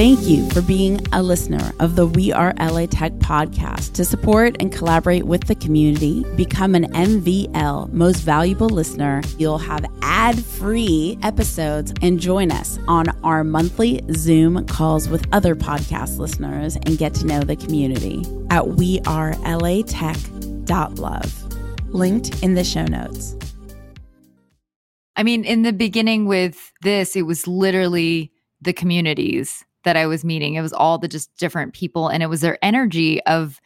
Thank you for being a listener of the We Are LA Tech podcast. To support and collaborate with the community, become an MVL Most Valuable Listener. You'll have ad free episodes and join us on our monthly Zoom calls with other podcast listeners and get to know the community at wearelatech.love. Linked in the show notes. I mean, in the beginning with this, it was literally the communities that I was meeting. It was all the just different people, and it was their energy of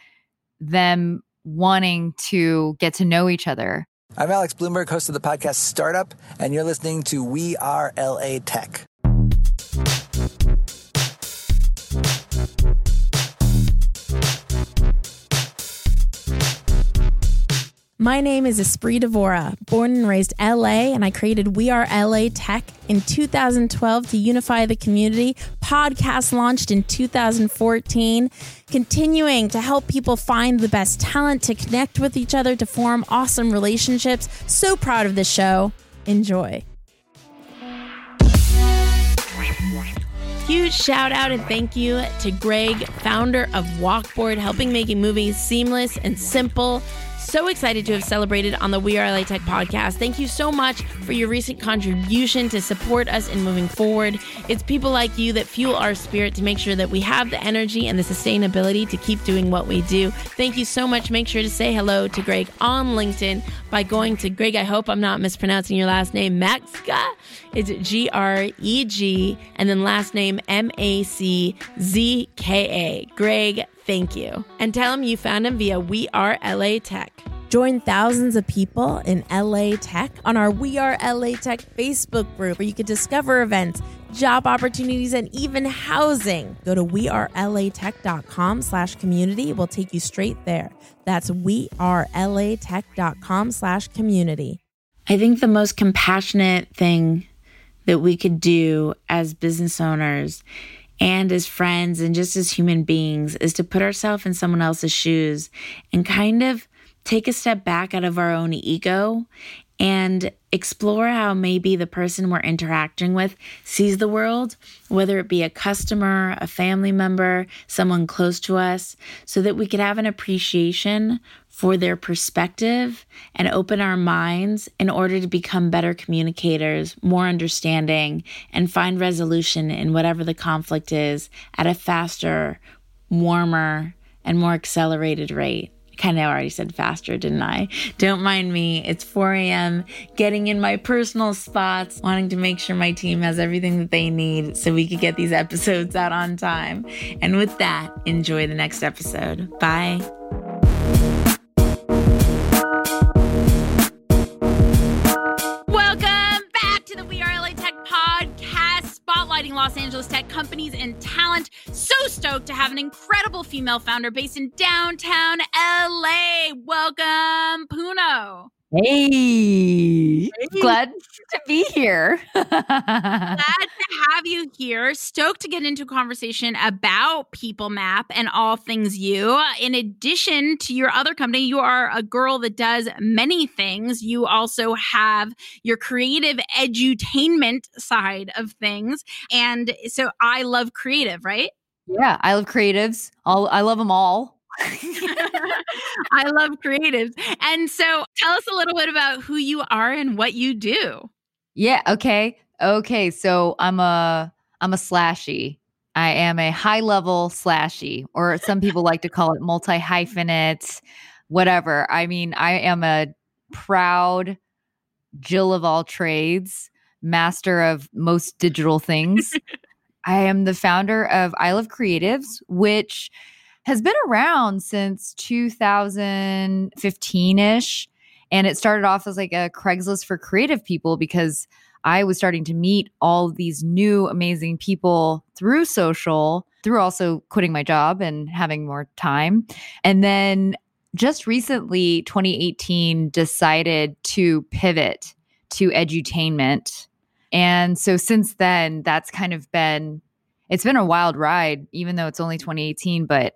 them wanting to get to know each other. I'm Alex Blumberg, host of the podcast Startup, and you're listening to We Are LA Tech. My name is Espree Devora, born and raised LA, and I created We Are LA Tech in 2012 to unify the community. Podcast launched in 2014, continuing to help people find the best talent, to connect with each other, to form awesome relationships. So proud of this show. Enjoy. Huge shout out and thank you to Greg, founder of Walkboard, helping making movies seamless and simple so excited to have celebrated on the We Are LA Tech podcast. Thank you so much for your recent contribution to support us in moving forward. It's people like you that fuel our spirit to make sure that we have the energy and the sustainability to keep doing what we do. Thank you so much. Make sure to say hello to Greg on LinkedIn by going to Greg. I hope I'm not mispronouncing your last name, Maczka. It's G R E G and then last name M A C Z K A. Greg, thank you. And tell him you found him via We Are LA Tech. Join thousands of people in LA Tech on our We Are LA Tech Facebook group where you can discover events, job opportunities, and even housing. Go to wearelatech.com slash community. We'll take you straight there. That's wearelatech.com slash community. I think the most compassionate thing that we could do as business owners and as friends and just as human beings is to put ourselves in someone else's shoes and kind of take a step back out of our own ego and explore how maybe the person we're interacting with sees the world, whether it be a customer, a family member, someone close to us, so that we could have an appreciation for their perspective and open our minds in order to become better communicators, more understanding, and find resolution in whatever the conflict is at a faster, warmer, and more accelerated rate kind of already said faster, didn't I? Don't mind me. It's 4 a.m., getting in my personal spots, wanting to make sure my team has everything that they need so we could get these episodes out on time. And with that, enjoy the next episode. Bye. Stoked to have an incredible female founder based in downtown LA. Welcome, Puno. Hey, glad to be here. Glad to have you here. Stoked to get into a conversation about People Map and all things you. In addition to your other company, you are a girl that does many things. You also have your creative edutainment side of things. And so I love creative, right? Yeah, I love creatives. All I love them all. I love creatives. And so tell us a little bit about who you are and what you do. Yeah, okay. Okay, so I'm a I'm a slashy. I am a high level slashy, or some people like to call it multi hyphenate, whatever. I mean, I am a proud Jill of all trades, master of most digital things. I am the founder of I Love Creatives, which has been around since 2015 ish. And it started off as like a Craigslist for creative people because I was starting to meet all these new amazing people through social, through also quitting my job and having more time. And then just recently, 2018, decided to pivot to edutainment. And so since then, that's kind of been it's been a wild ride, even though it's only 2018, but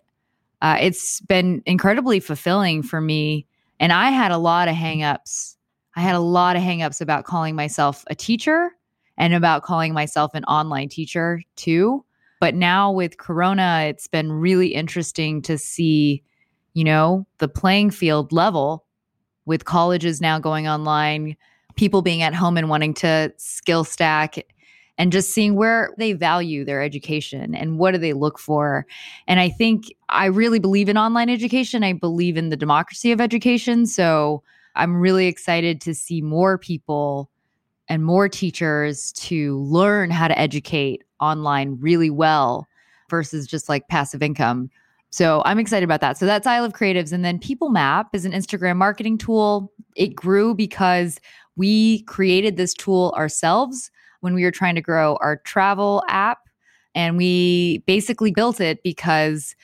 uh, it's been incredibly fulfilling for me. And I had a lot of hangups. I had a lot of hangups about calling myself a teacher and about calling myself an online teacher too. But now with Corona, it's been really interesting to see, you know, the playing field level with colleges now going online, people being at home and wanting to skill stack and just seeing where they value their education and what do they look for. And I think I really believe in online education. I believe in the democracy of education. So I'm really excited to see more people and more teachers to learn how to educate online really well versus just like passive income. So I'm excited about that. So that's I Love Creatives. And then People Map is an Instagram marketing tool. It grew because we created this tool ourselves when we were trying to grow our travel app. And we basically built it because,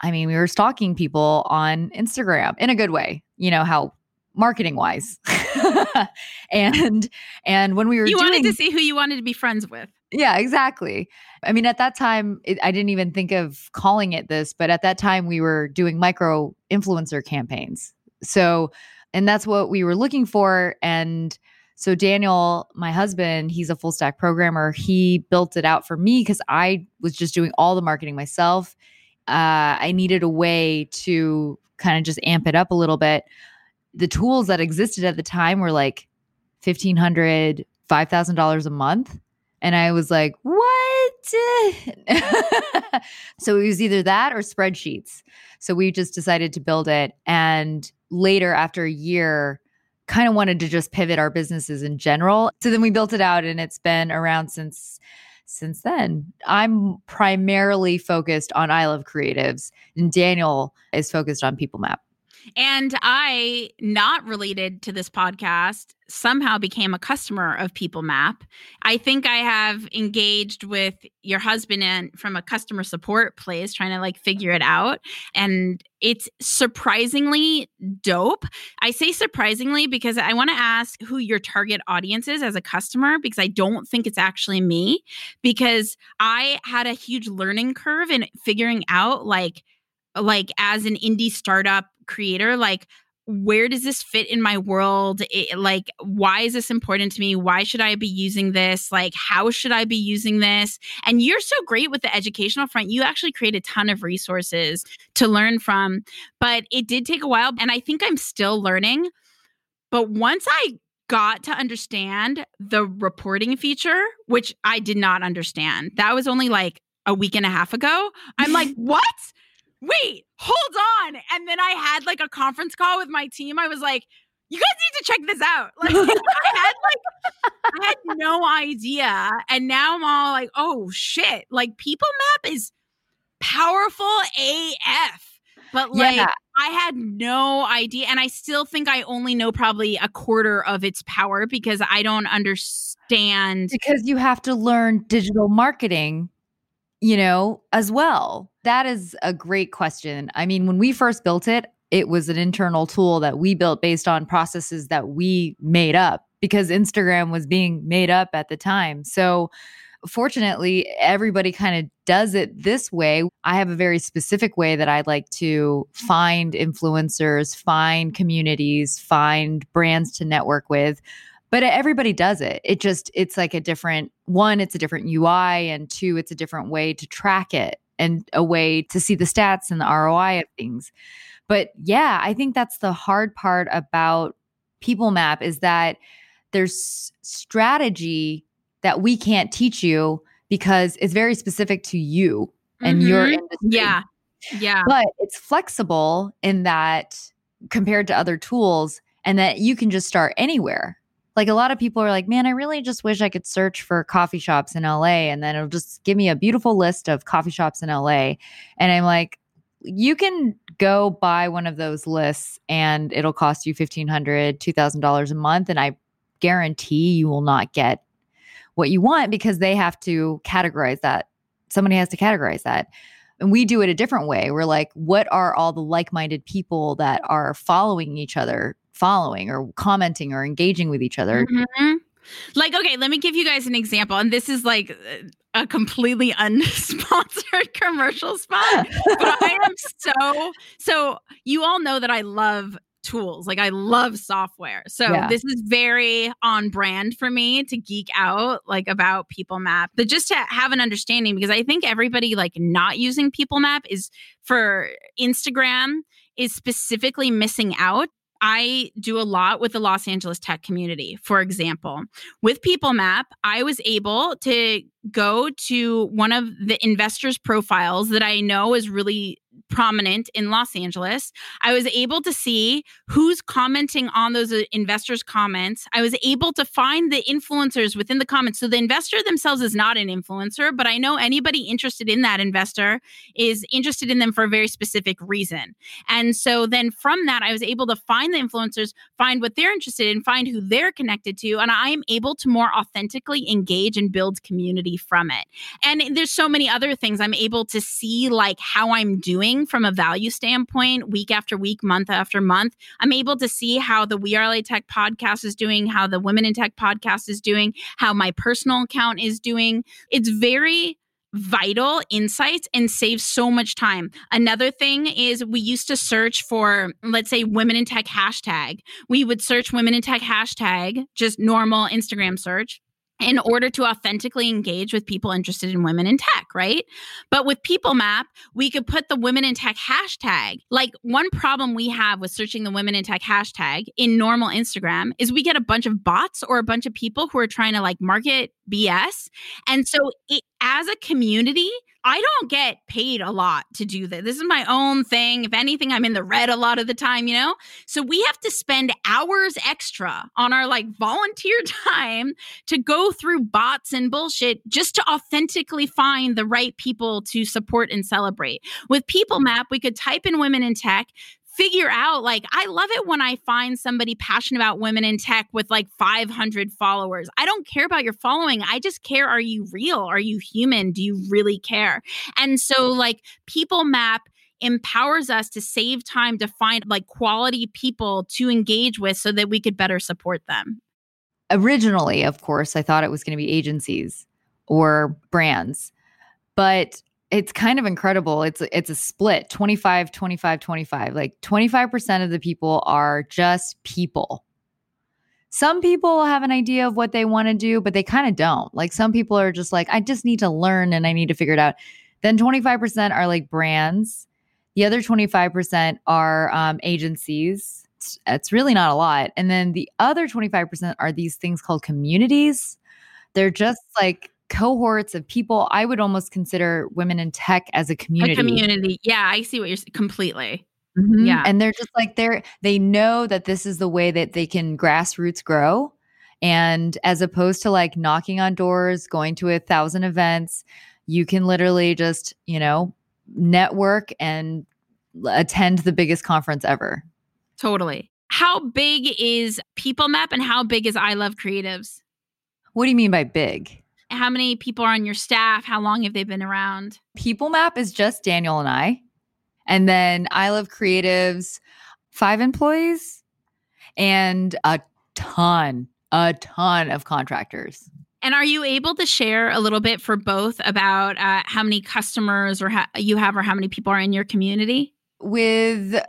I mean, we were stalking people on Instagram in a good way, you know, how marketing wise. and and when we were you doing, wanted to see who you wanted to be friends with. Yeah, exactly. I mean, at that time, it, I didn't even think of calling it this, but at that time, we were doing micro influencer campaigns. So, and that's what we were looking for. And so, Daniel, my husband, he's a full stack programmer. He built it out for me because I was just doing all the marketing myself. Uh, I needed a way to kind of just amp it up a little bit. The tools that existed at the time were like $1,500, $5,000 a month and I was like, what? so it was either that or spreadsheets. So we just decided to build it. And later, after a year, kind of wanted to just pivot our businesses in general. So then we built it out and it's been around since since then. I'm primarily focused on I Love Creatives and Daniel is focused on People Map. And I, not related to this podcast, somehow became a customer of People Map. I think I have engaged with your husband and from a customer support place trying to like figure it out. And it's surprisingly dope. I say surprisingly because I want to ask who your target audience is as a customer because I don't think it's actually me because I had a huge learning curve in figuring out like like as an indie startup creator like where does this fit in my world? It, like why is this important to me? Why should i be using this? Like how should i be using this? And you're so great with the educational front. You actually create a ton of resources to learn from but it did take a while and i think i'm still learning. But once i got to understand the reporting feature which i did not understand that was only like a week and a half ago i'm like what wait, hold on. And then I had like a conference call with my team. I was like, you guys need to check this out. Like I had like I had no idea. And now I'm all like, oh shit. Like People Map is powerful AF. But like yeah. I had no idea. And I still think I only know probably a quarter of its power because I don't understand. Because you have to learn digital marketing you know, as well? That is a great question. I mean, when we first built it, it was an internal tool that we built based on processes that we made up because Instagram was being made up at the time. So, fortunately, everybody kind of does it this way. I have a very specific way that I like to find influencers, find communities, find brands to network with but everybody does it it just it's like a different one it's a different ui and two it's a different way to track it and a way to see the stats and the roi of things but yeah i think that's the hard part about people map is that there's strategy that we can't teach you because it's very specific to you and mm-hmm. your industry. yeah yeah but it's flexible in that compared to other tools and that you can just start anywhere like a lot of people are like, man, I really just wish I could search for coffee shops in LA and then it'll just give me a beautiful list of coffee shops in LA. And I'm like, you can go buy one of those lists and it'll cost you $1,500, $2,000 a month. And I guarantee you will not get what you want because they have to categorize that. Somebody has to categorize that. And we do it a different way. We're like, what are all the like minded people that are following each other following or commenting or engaging with each other. Mm-hmm. Like, okay, let me give you guys an example. And this is like a completely unsponsored commercial spot. but I am so, so you all know that I love tools. Like I love software. So Yeah. this is very on brand for me to geek out like about People Map. But just to have an understanding because I think everybody like not using People Map is for Instagram is specifically missing out. I do a lot with the Los Angeles tech community. For example, with People Map, I was able to go to one of the investors' profiles that I know is really prominent in Los Angeles. I was able to see who's commenting on those uh, investors' comments. I was able to find the influencers within the comments. So the investor themselves is not an influencer, but I know anybody interested in that investor is interested in them for a very specific reason. And so then from that, I was able to find the influencers, find what they're interested in, find who they're connected to, and I am able to more authentically engage and build community from it. And there's so many other things I'm able to see, like how I'm doing from a value standpoint, week after week, month after month. I'm able to see how the We Are LA Tech podcast is doing, how the Women in Tech podcast is doing, how my personal account is doing. It's very vital insights and saves so much time. Another thing is we used to search for, let's say, women in tech hashtag. We would search women in tech hashtag, just normal Instagram search. In order to authentically engage with people interested in women in tech, right? But with People Map, we could put the women in tech hashtag. Like one problem we have with searching the women in tech hashtag in normal Instagram is we get a bunch of bots or a bunch of people who are trying to like market BS. And so it, as a community, I don't get paid a lot to do this. This is my own thing. If anything, I'm in the red a lot of the time, you know? So we have to spend hours extra on our like volunteer time to go through bots and bullshit just to authentically find the right people to support and celebrate. With People Map, we could type in women in tech, figure out like I love it when I find somebody passionate about women in tech with like 500 followers. I don't care about your following. I just care are you real? Are you human? Do you really care? And so like People Map empowers us to save time to find like quality people to engage with so that we could better support them. originally, of course, I thought it was going to be agencies or brands, but it's kind of incredible. It's it's a split 25 25 25. Like 25% of the people are just people. Some people have an idea of what they want to do, but they kind of don't. Like some people are just like I just need to learn and I need to figure it out. Then 25% are like brands. The other 25% are um, agencies. It's, it's really not a lot. And then the other 25% are these things called communities. They're just like cohorts of people. I would almost consider women in tech as a community. A community. Yeah, I see what you're saying completely. Mhm. Yeah. And they're just like they're they know that this is the way that they can grassroots grow. And as opposed to like knocking on doors, going to a thousand events, you can literally just, you know, network and attend the biggest conference ever. Totally. How big is People Map and how big is I Love Creatives? What do you mean by big? How many people are on your staff? How long have they been around? People Map is just Daniel and I. And then I Love Creatives, five employees and a ton, a ton of contractors. And are you able to share a little bit for both about uh, how many customers or you have or how many people are in your community? with uh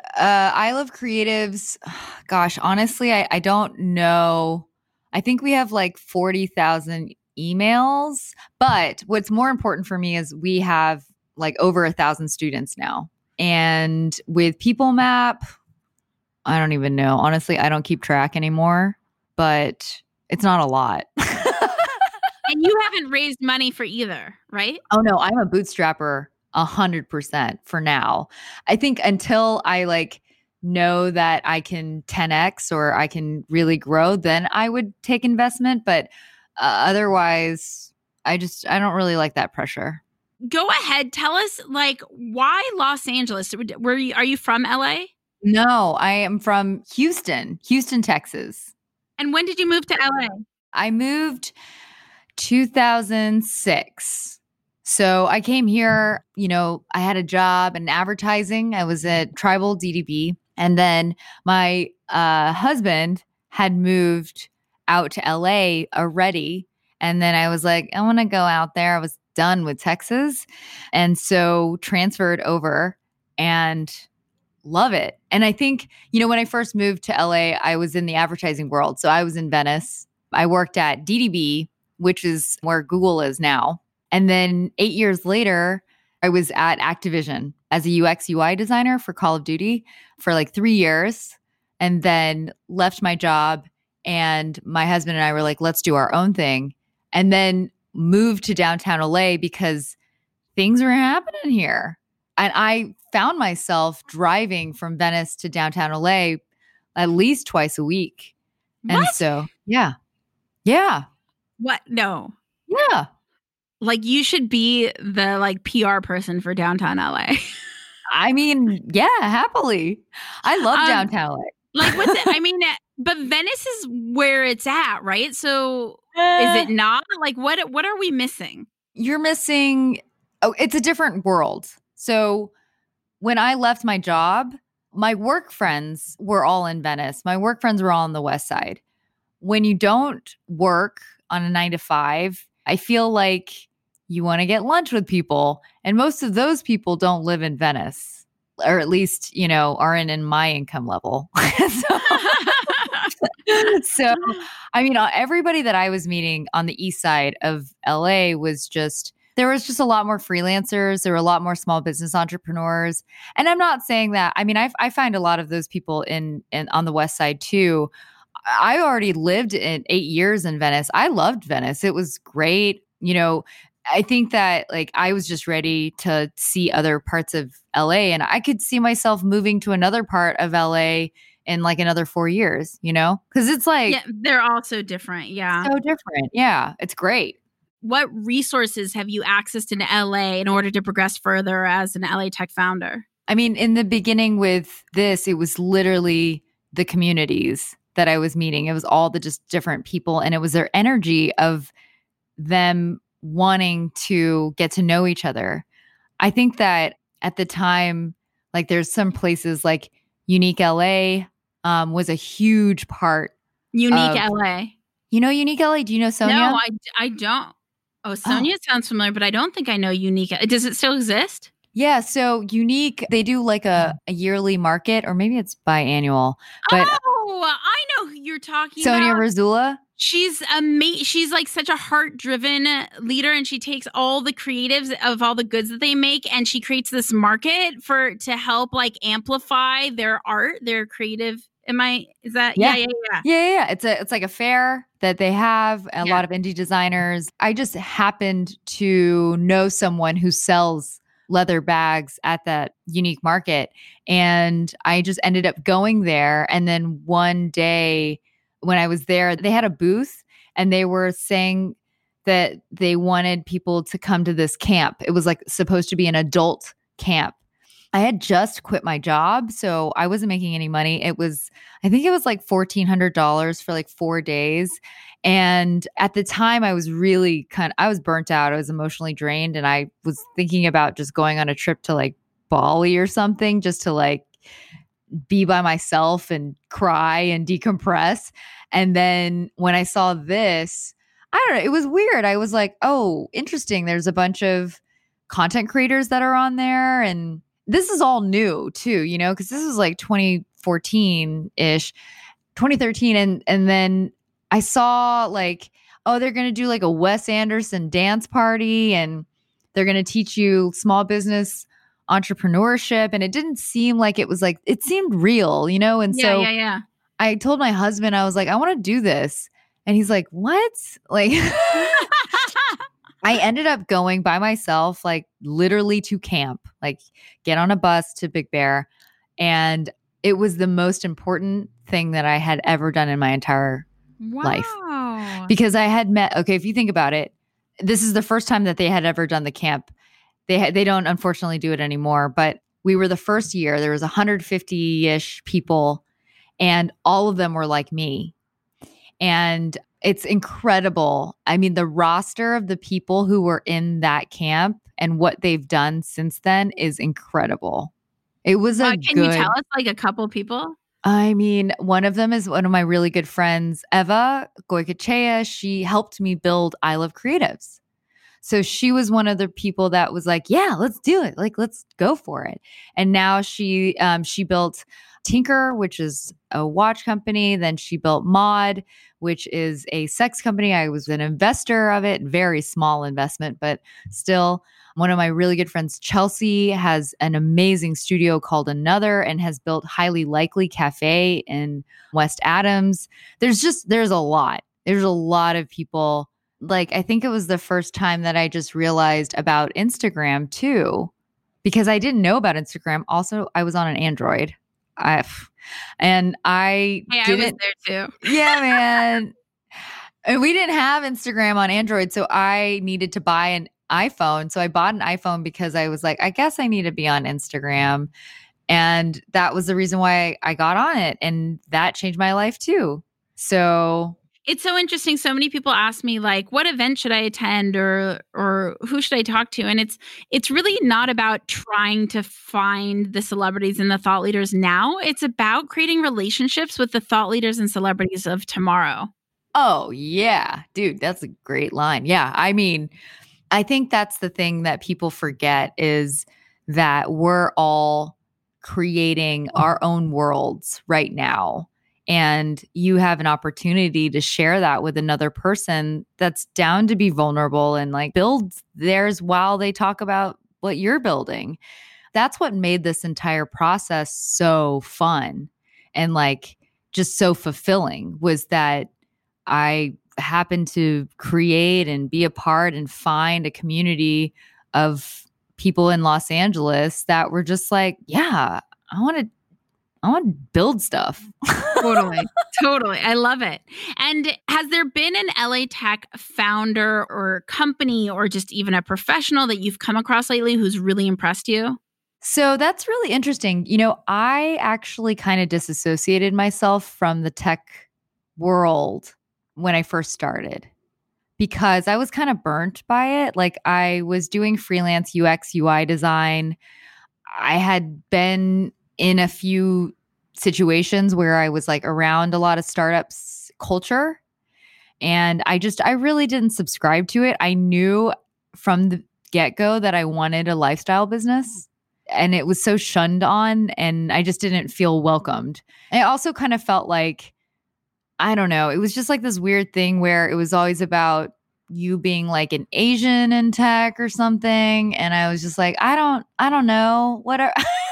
i love creatives gosh honestly i, I don't know i think we have like 40000 emails but what's more important for me is we have like over a thousand students now and with people map i don't even know honestly i don't keep track anymore but it's not a lot And you haven't raised money for either, right? Oh no, I'm a bootstrapper a hundred percent for now. I think until I like know that I can 10x or I can really grow, then I would take investment. But uh, otherwise, I just I don't really like that pressure. Go ahead, tell us like why Los Angeles? Were you are you from LA? No, I am from Houston, Houston, Texas. And when did you move to LA? I moved 2006. So I came here, you know, I had a job in advertising. I was at Tribal DDB. And then my uh, husband had moved out to LA already. And then I was like, I want to go out there. I was done with Texas. And so transferred over. And love it. And I think, you know, when I first moved to LA, I was in the advertising world. So I was in Venice. I worked at DDB, which is where Google is now. And then eight years later, I was at Activision as a UX UI designer for Call of Duty for like three years and then left my job. And my husband and I were like, let's do our own thing. And then moved to downtown LA because things were happening here. And I found myself driving from Venice to downtown LA at least twice a week. What? And so, yeah. Yeah. what? No. Yeah. Like you should be the like PR person for downtown LA. I mean, yeah, happily. I love Um, downtown LA. like what's it? I mean, but Venice is where it's at, right? So Eh. is it not? Like what what are we missing? you're missing oh it's a different world so when i left my job my work friends were all in venice my work friends were all on the west side when you don't work on a nine to five i feel like you want to get lunch with people and most of those people don't live in venice or at least you know aren't in my income level so, so I mean, uh, everybody that I was meeting on the east side of LA was just, there was just a lot more freelancers. There were a lot more small business entrepreneurs. And I'm not saying that, I mean, I, I find a lot of those people in, in on the west side too. I already lived in eight years in Venice. I loved Venice. It was great. You know, I think that like I was just ready to see other parts of LA and I could see myself moving to another part of LA in like another four years, you know? Because it's like yeah, they're all so different. Yeah. so different. Yeah, it's great. what resources have you accessed in LA in order to progress further as an LA Tech founder? I mean, in the beginning with this, it was literally the communities that I was meeting. It was all the just different people, and it was their energy of them wanting to get to know each other. I think that at the time, like there's some places like Unique LA um, was a huge part. Unique Of- LA. You know Unique LA? Do you know Sonia? No, I, I don't. Oh, Sonia sounds familiar, but I don't think I know Unique. Does it still exist? yeah, so Unique, they do like a, a yearly market, or maybe it's biannual. But oh, Oh, I know who you're talking Sonia about. Rasula, She's amazing. She's like such a heart driven leader, and she takes all the creatives of all the goods that they make, and she creates this market for to help like amplify their art, their creative. Am I? Is that? Yeah. Yeah, yeah, yeah. Yeah, yeah, yeah. It's a it's like a fair that they have a Yeah. lot of indie designers. I just happened to know someone who sells leather bags at that unique market and I just ended up going there and then one day when I was there they had a booth and they were saying that they wanted people to come to this camp. It was like supposed to be an adult camp. I had just quit my job, so I wasn't making any money. It was I think it was like $1,400 for like four days. And at the time, I was really kind of, I was burnt out. I was emotionally drained. And I was thinking about just going on a trip to like Bali or something just to like be by myself and cry and decompress. And then when I saw this, I don't know, it was weird. I was like, oh, interesting. There's a bunch of content creators that are on there. And this is all new too, you know, because this was like 2014 ish, 2013. And, and then I saw like, oh, they're going to do like a Wes Anderson dance party and they're going to teach you small business entrepreneurship. And it didn't seem like it was like, it seemed real, you know? And Yeah, so yeah, yeah. I told my husband, I was like, I want to do this. And he's like, what? Like, I ended up going by myself, like literally to camp, like get on a bus to Big Bear. And it was the most important thing that I had ever done in my entire life. Because I had met. Okay, if you think about it, this is the first time that they had ever done the camp. They had, they don't unfortunately do it anymore, but we were the first year. There was 150 ish people, and all of them were like me, and it's incredible. I mean, the roster of the people who were in that camp and what they've done since then is incredible. It was a Uh, can good. you tell us like a couple people? I mean, one of them is one of my really good friends, Eva Goicochea. She helped me build I Love Creatives. So she was one of the people that was like, "Yeah, let's do it. Like, let's go for it." And now she um, she built Tinker, which is a watch company. Then she built Maude, which is a sex company. I was an investor of it, very small investment, but still. One of my really good friends, Chelsea, has an amazing studio called Another and has built Highly Likely Cafe in West Adams. There's just, there's a lot. There's a lot of people. Like, I think it was the first time that I just realized about Instagram too, because I didn't know about Instagram. Also, I was on an Android. I, and I Hey, didn't was there too. yeah, man. And we didn't have Instagram on Android, so I needed to buy an iPhone. So I bought an iPhone because I was like, I guess I need to be on Instagram. And that was the reason why I got on it. And that changed my life too. So It's so interesting. So many people ask me like, what event should I attend or or who should I talk to? And it's it's really not about trying to find the celebrities and the thought leaders now. It's about creating relationships with the thought leaders and celebrities of tomorrow. Oh, yeah. Dude, that's a great line. Yeah. I mean, I think that's the thing that people forget is that we're all creating mm. our own worlds right now. And you have an opportunity to share that with another person that's down to be vulnerable and like build theirs while they talk about what you're building. That's what made this entire process so fun and like just so fulfilling was that I happened to create and be a part and find a community of people in Los Angeles that were just like, yeah, I want to I want to build stuff. Totally. totally. I love it. And has there been an LA Tech founder or company or just even a professional that you've come across lately who's really impressed you? So that's really interesting. You know, I actually kind of disassociated myself from the tech world when I first started because I was kind of burnt by it. Like I was doing freelance UX UI design. I had been in a few situations where I was like around a lot of startups culture and I just I really didn't subscribe to it. I knew from the get-go that I wanted a lifestyle business and it was so shunned on and I just didn't feel welcomed. And I also kind of felt like I don't know, it was just like this weird thing where it was always about you being like an Asian in tech or something and I was just like I don't I don't know what are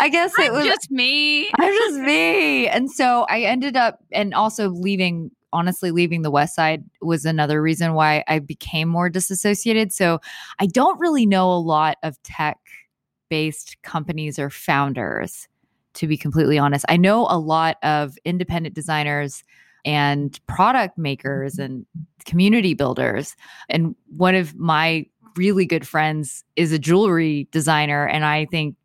I guess it I'm was just me. I'm just me. And so I ended up, and also leaving, honestly, leaving the West Side was another reason why I became more disassociated. So I don't really know a lot of tech based companies or founders, to be completely honest. I know a lot of independent designers and product makers mm-hmm. and community builders. And one of my really good friends is a jewelry designer. And I think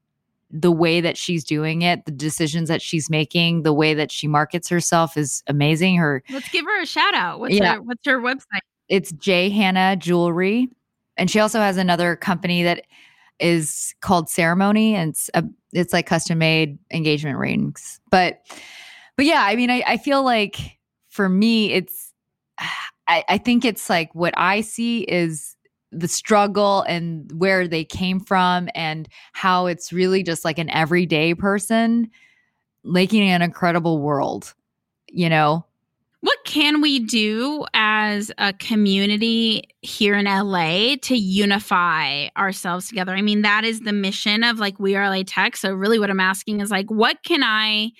the way that she's doing it, the decisions that she's making, the way that she markets herself is amazing. Her Let's give her a shout out. What's Yeah. her what's her website? it's J Hannah Jewelry, and she also has another company that is called Ceremony, and it's a, it's like custom made engagement rings. But but yeah, I mean, I, I feel like for me, it's I, I think it's like what I see is the struggle and where they came from and how it's really just like an everyday person making an incredible world you know What can we do as a community here in LA to unify ourselves together? I mean, that is the mission of like We Are LA Tech. So, really, what I'm asking is like, what can I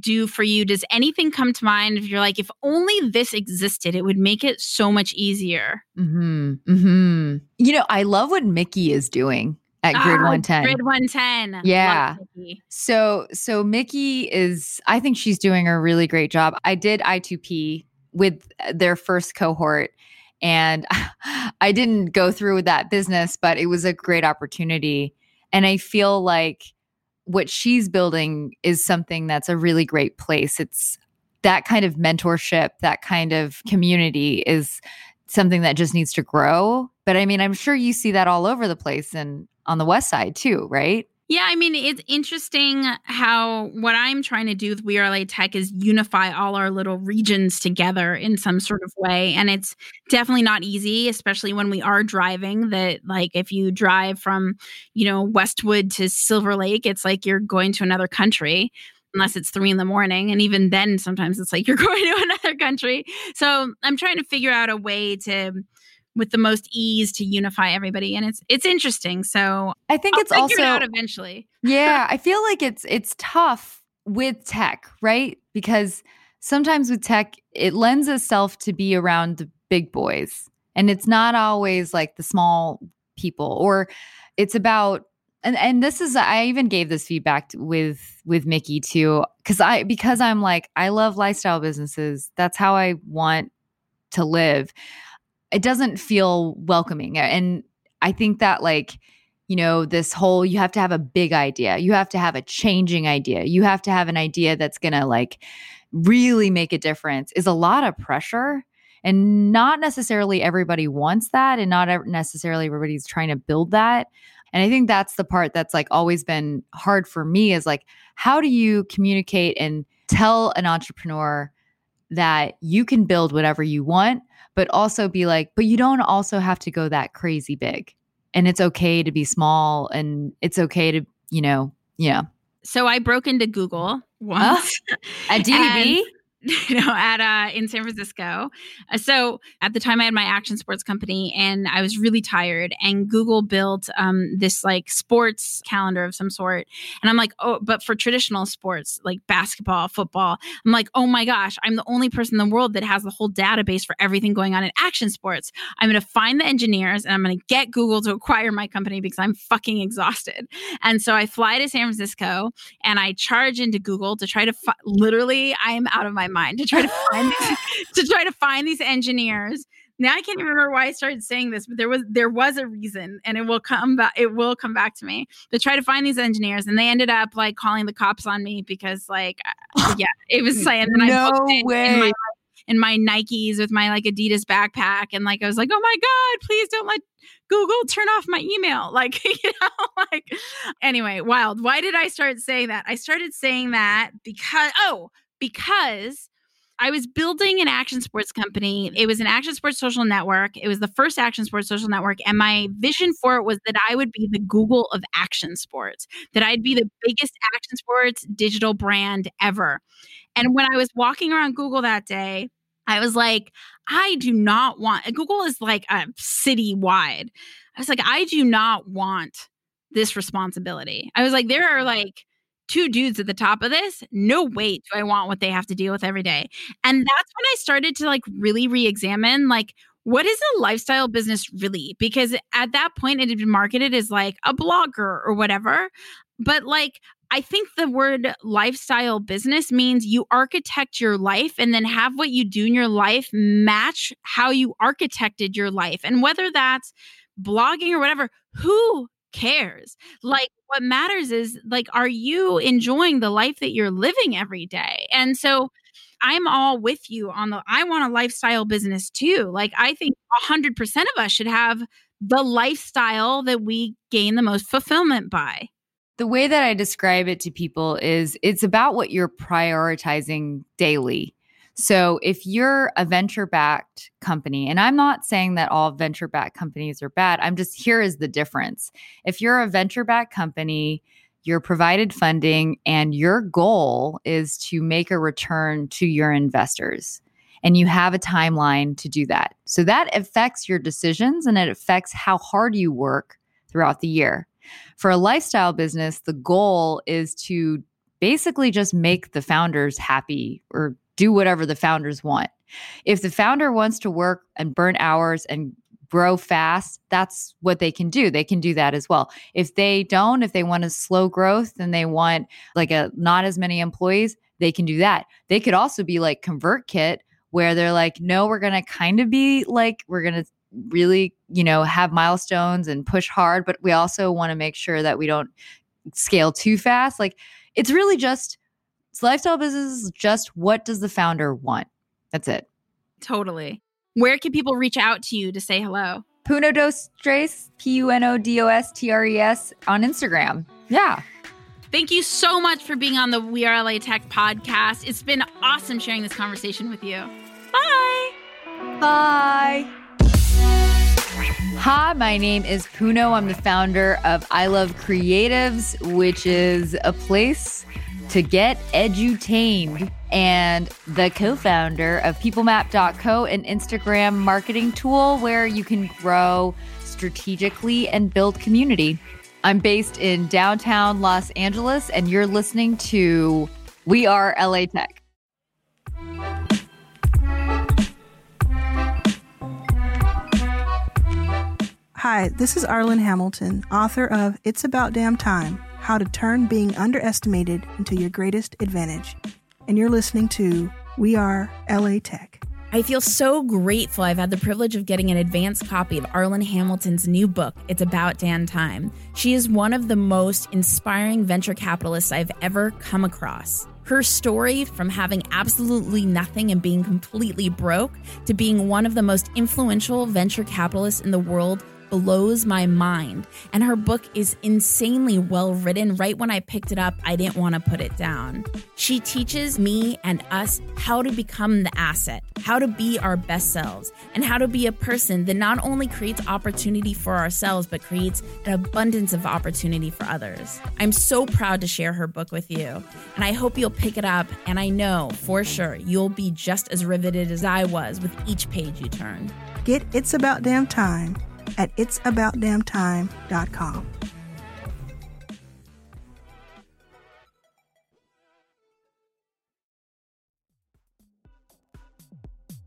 do for you? Does anything come to mind if you're like, if only this existed, it would make it so much easier? hmm hmm You know, I love what Mickey is doing at Grid Ah, 110. Grid 110. Yeah. So, so Mickey is, I think she's doing a really great job. I did I2P with their first cohort and I didn't go through with that business, but it was a great opportunity. And I feel like what she's building is something that's a really great place. It's that kind of mentorship, that kind of community is something that just needs to grow. But I mean, I'm sure you see that all over the place and on the west side too, right? Yeah, I mean, it's interesting how what I'm trying to do with We Are LA Tech is unify all our little regions together in some sort of way. And it's definitely not easy, especially when we are driving. That, like, if you drive from, you know, Westwood to Silver Lake, it's like you're going to another country unless it's three in the morning. And even then, sometimes it's like you're going to another country. So I'm trying to figure out a way to with the most ease to unify everybody and it's it's interesting so i think I'll it's also it out eventually. Yeah i feel like it's it's tough with tech right? Because sometimes with tech it lends itself to be around the big boys and it's not always like the small people or it's about and and this is I even gave this feedback with with Mickey too cuz I because I'm like I love lifestyle businesses that's how I want to live it doesn't feel welcoming. And I think that like, you know, this whole you have to have a big idea. You have to have a changing idea. You have to have an idea that's going to like really make a difference is a lot of pressure. And not necessarily everybody wants that and not necessarily everybody's trying to build that. And I think that's the part that's like always been hard for me is like how do you communicate and tell an entrepreneur that you can build whatever you want but also be like, but you don't also have to go that crazy big. And it's okay to be small and it's okay to, you know, yeah. So I broke into Google once. At DDB? you know, at uh, in San Francisco. Uh, so at the time, I had my action sports company, and I was really tired. And Google built um, this like sports calendar of some sort, and I'm like, oh, but for traditional sports like basketball, football, I'm like, oh my gosh, I'm the only person in the world that has the whole database for everything going on in action sports. I'm going to find the engineers, and I'm going to get Google to acquire my company because I'm fucking exhausted. And so I fly to San Francisco, and I charge into Google to try to literally, I am out of my mind to try to find these, to try to find these engineers. Now I can't even remember why I started saying this, but there was there was a reason, and it will come back. It will come back to me to try to find these engineers, and they ended up like calling the cops on me because like yeah, it was saying that no I way. In my, in my Nikes with my like Adidas backpack, and like I was like, oh my god, please don't let Google turn off my email. Like, you know, like anyway, wild. Why did I start saying that? I started saying that because oh, because I was building an action sports company. It was an action sports social network. It was the first action sports social network. And my vision for it was that I would be the Google of action sports, that I'd be the biggest action sports digital brand ever. And when I was walking around Google that day, I was like, I do not want, Google is like a city wide. I was like, I do not want this responsibility. I was like, there are mm. like, two dudes at the top of this no mm-hmm. way do i want what they have to deal with every day. And mm-hmm. that's when i started to like really re-examine like what is a lifestyle business really? Because at that point it had been marketed as like a blogger or whatever. But like I think the word lifestyle business means you architect your life and then have what you do in your life match how you architected your life. And whether that's blogging or whatever, who cares? Like, what matters is, like, are you enjoying the life that you're living every day? And so, I'm all with you on the I want a lifestyle business too. Like I think 100% of us should have the lifestyle that we gain the most fulfillment by. The way that I describe it to people is it's about what you're prioritizing daily. So if you're a venture backed company, and I'm not saying that all venture backed companies are bad, I'm just here is the difference. If you're a venture backed company, you're provided funding, and your goal is to make a return to your investors. And you have a timeline to do that. So that affects your decisions and it affects how hard you work throughout the year. For a lifestyle business, the goal is to basically just make the founders happy or do whatever the founders want. If the founder wants to work and burn hours and grow fast, that's what they can do. They can do that as well. If they don't, if they want a slow growth and they want like a not as many employees, they can do that. They could also be like ConvertKit where they're like, no, we're going to kind of be like, we're going to really, you know, have milestones and push hard, but we also want to make sure that we don't scale too fast. Like it's really just so lifestyle business is just what does the founder want? That's it. Totally. Where can people reach out to you to say hello? Puno Dos Tres, P U N O D O S T R E S on Instagram. Yeah. Thank you so much for being on the We Are LA Tech podcast. It's been awesome sharing this conversation with you. Bye. Bye. Hi, my name is Puno. I'm the founder of I Love Creatives, which is a place to get edutained, and the co founder of PeopleMap.co, an Instagram marketing tool where you can grow strategically and build community. I'm based in downtown Los Angeles, and you're listening to We Are LA Tech. Hi, this is Arlan Hamilton, author of It's About Damn Time How to Turn Being Underestimated into Your Greatest Advantage. And you're listening to We Are LA Tech. I feel so grateful I've had the privilege of getting an advanced copy of Arlan Hamilton's new book, It's About Damn Time. She is one of the most inspiring venture capitalists I've ever come across. Her story from having absolutely nothing and being completely broke to being one of the most influential venture capitalists in the world blows my mind. And her book is insanely well written. Right when I picked it up, I didn't want to put it down. She teaches me and us how to become the asset, how to be our best selves, and how to be a person that not only creates opportunity for ourselves, but creates an abundance of opportunity for others. I'm so proud to share her book with you, and I hope you'll pick it up. And I know for sure you'll be just as riveted as I was with each page you turned. Get It's About Damn Time at itsaboutdamntime.com.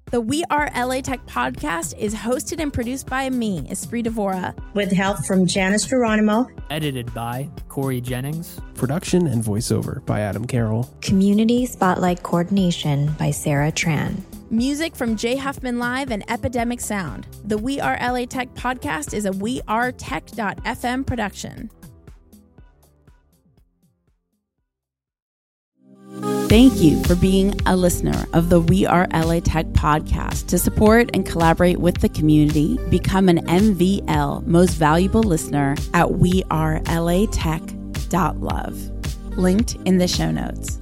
The We Are LA Tech podcast is hosted and produced by me, Espree Devora. with help from Janice Geronimo, Edited by Corey Jennings. Production and voiceover by Adam Carroll. Community Spotlight Coordination by Sarah Tran. Music from Jay Huffman Live and Epidemic Sound. The We Are LA Tech podcast is a wearetech.fm production. Thank you for being a listener of the We Are LA Tech podcast. To support and collaborate with the community, become an MVL most valuable listener at We Are LA wearelatech.love. Linked in the show notes.